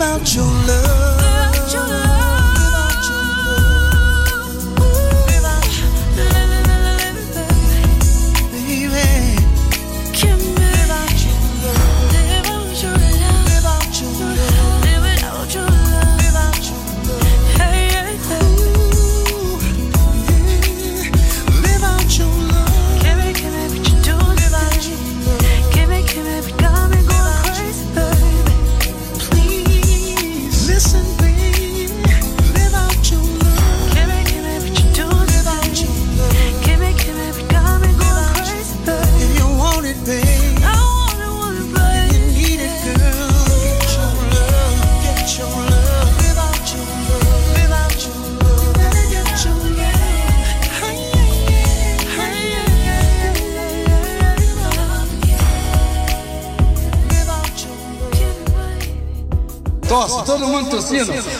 About your love. patrocínio.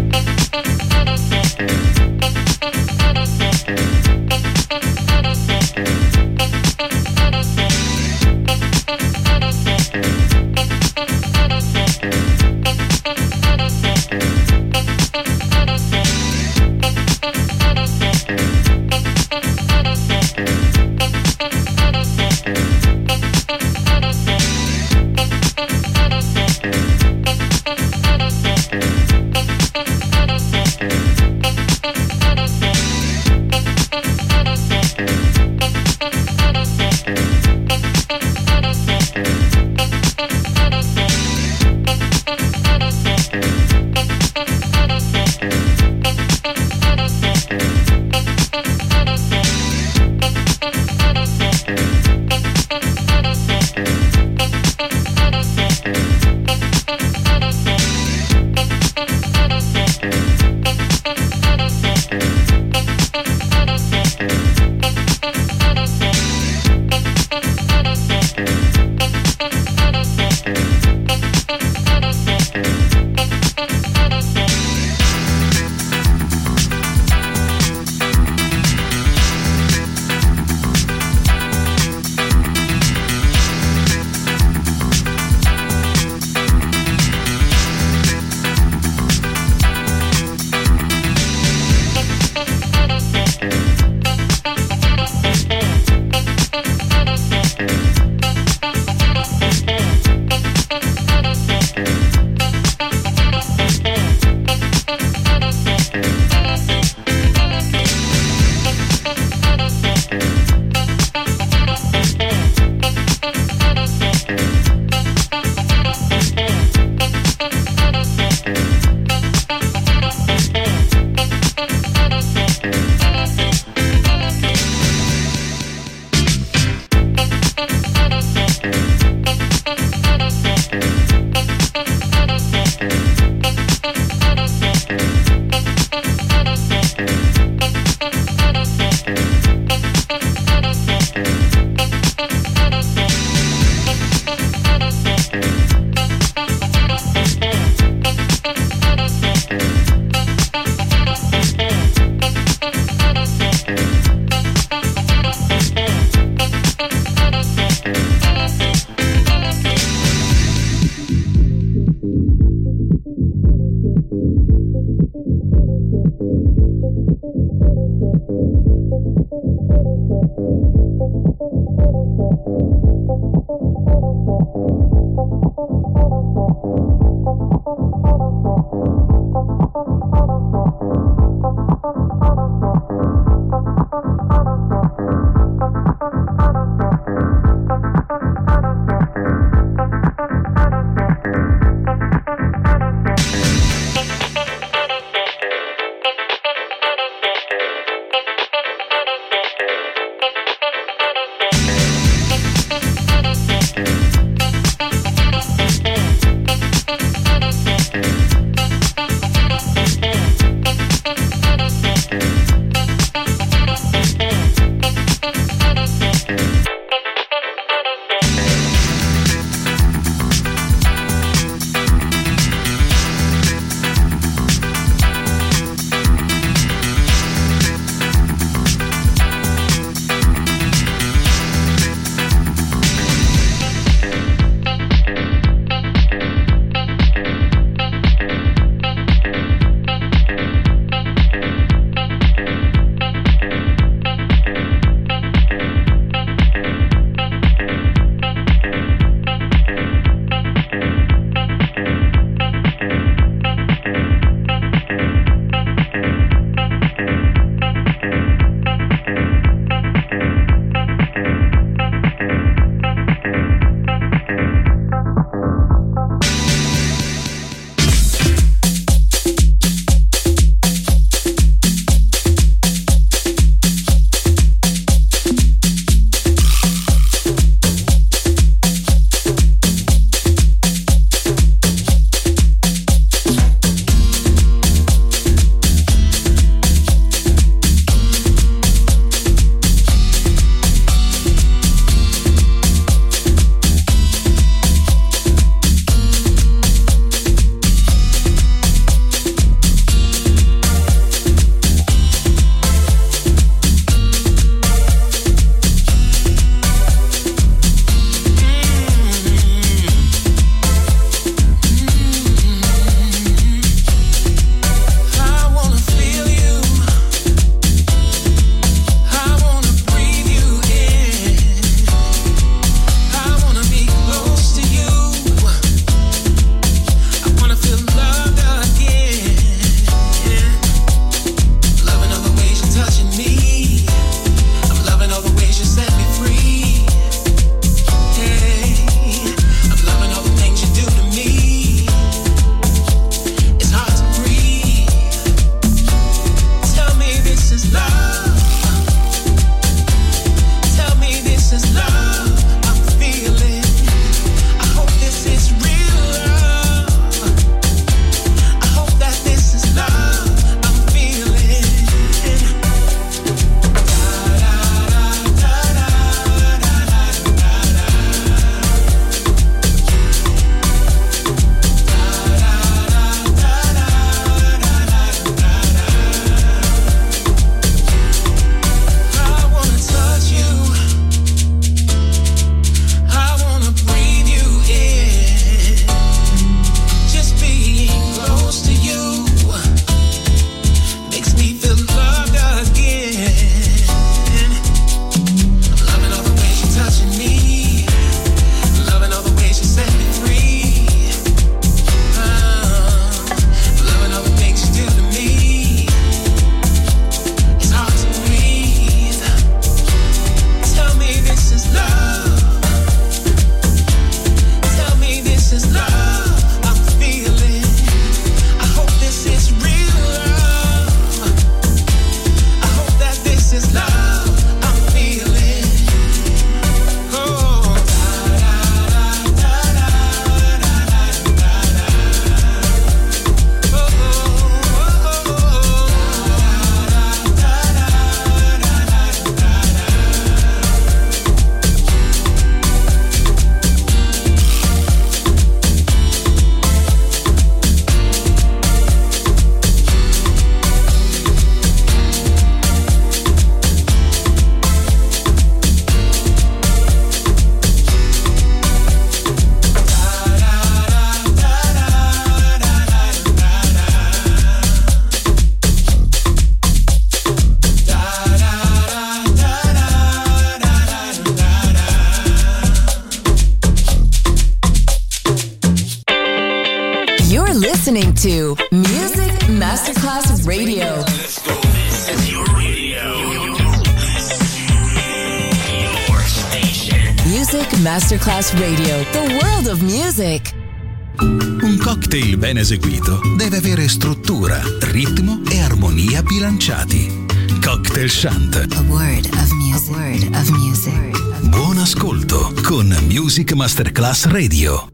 eseguito deve avere struttura, ritmo e armonia bilanciati. Cocktail Shant. A word of music. A word of music. Buon ascolto con Music Masterclass Radio.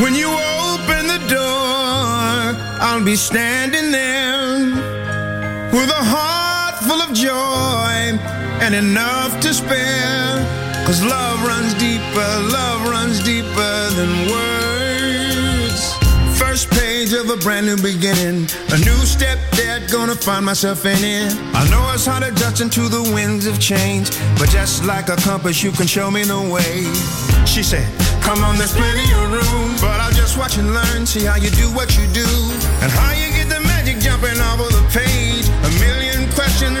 When you open the door, I'll be standing there with a heart full of joy and enough to spare. Cause love runs deeper, love runs deeper than words. First page of a brand new beginning, a new step that gonna find myself in it. I know it's hard to the winds of change, but just like a compass, you can show me the way. She said, Come on, there's plenty of room, but I'll just watch and learn, see how you do what you do, and how you get the magic jumping over the page. A million questions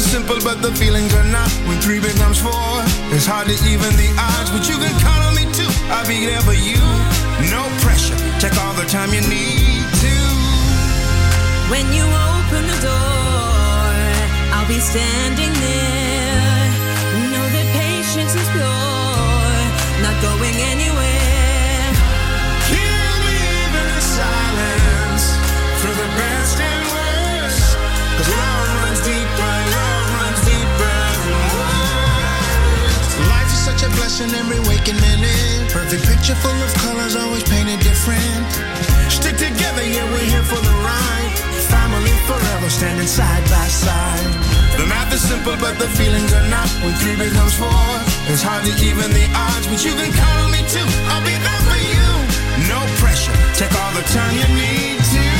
is simple, but the feelings are not. When three becomes four, it's hard to even the odds. But you can count on me too. I'll be there for you. No pressure. Take all the time you need to. When you open the door, I'll be standing there. Such a blessing every waking minute. Perfect picture full of colors, always painted different. Stick together, yeah, we're here for the ride. Family forever, standing side by side. The math is simple, but the feelings are not. When three becomes four, it's hard to even the odds. But you can count on me too. I'll be there for you. No pressure. Take all the time you need to.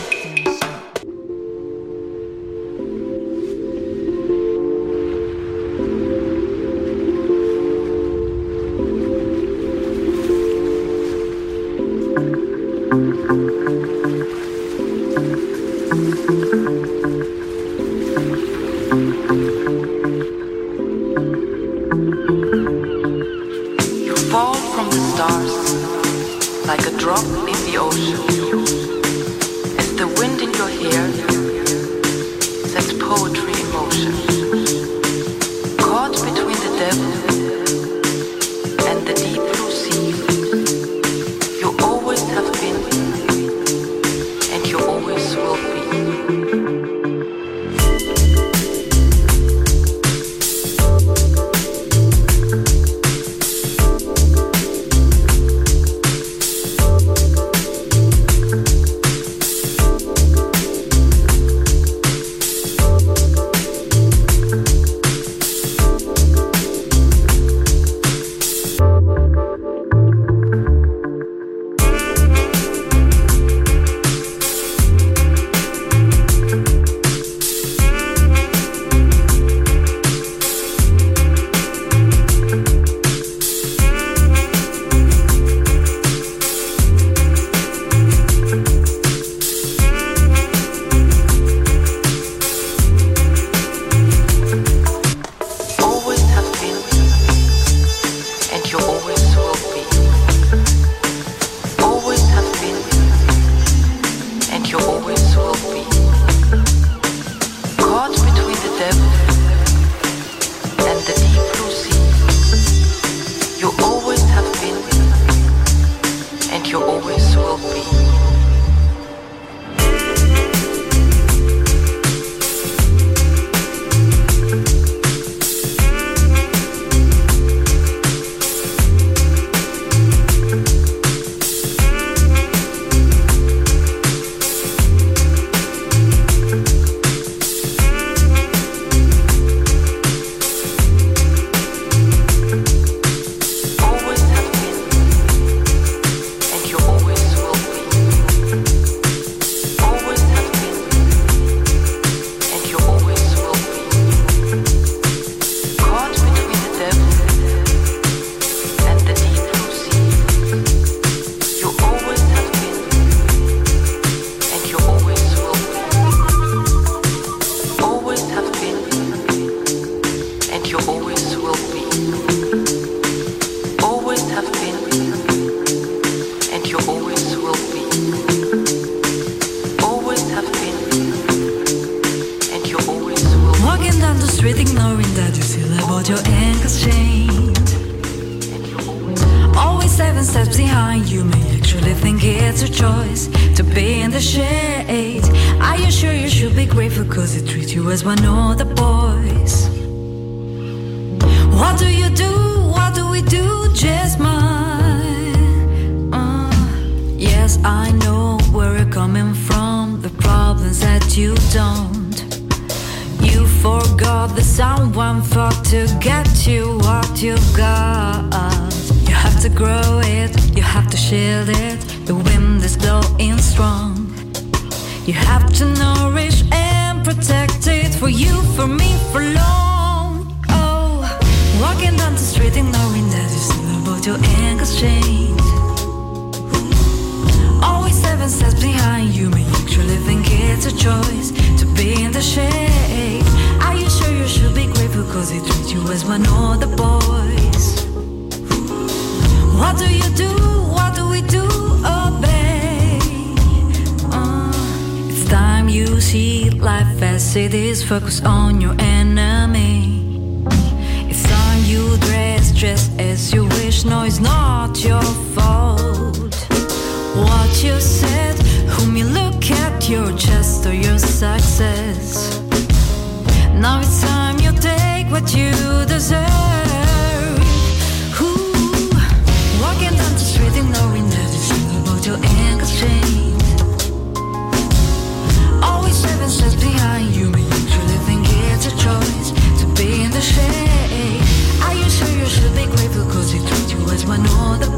All your ankles chained. Always seven steps behind, you may actually think it's a choice to be in the shade. Are you sure you should be grateful cause they treat you as one of the boys? What do you do? What do we do? Just mine. Uh, yes, I know where you're coming from. The problems that you don't. You forgot that someone fought to get you what you've got. You have to grow it, you have to shield it. The wind is blowing strong. You have to nourish and protect it for you, for me, for long. Oh, walking down the street ignoring that you still both your ankles chained. Seven steps behind you, may actually think it's a choice to be in the shade. Are you sure you should be grateful cause they treat you as one of the boys? What do you do? What do we do? Obey. Uh, it's time you see life as it is. Focus on your enemy. It's time you dress just as you wish. No, it's not your fault. What you said, whom you look at, your chest or your success. Now it's time you take what you deserve. Walking down the street ignoring that it's about your ankles chained. Always seven steps behind you, may usually think it's a choice to be in the shade. Are you sure you should be grateful cause he treat you as one of the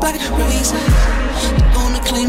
motion for the black race. Gonna claim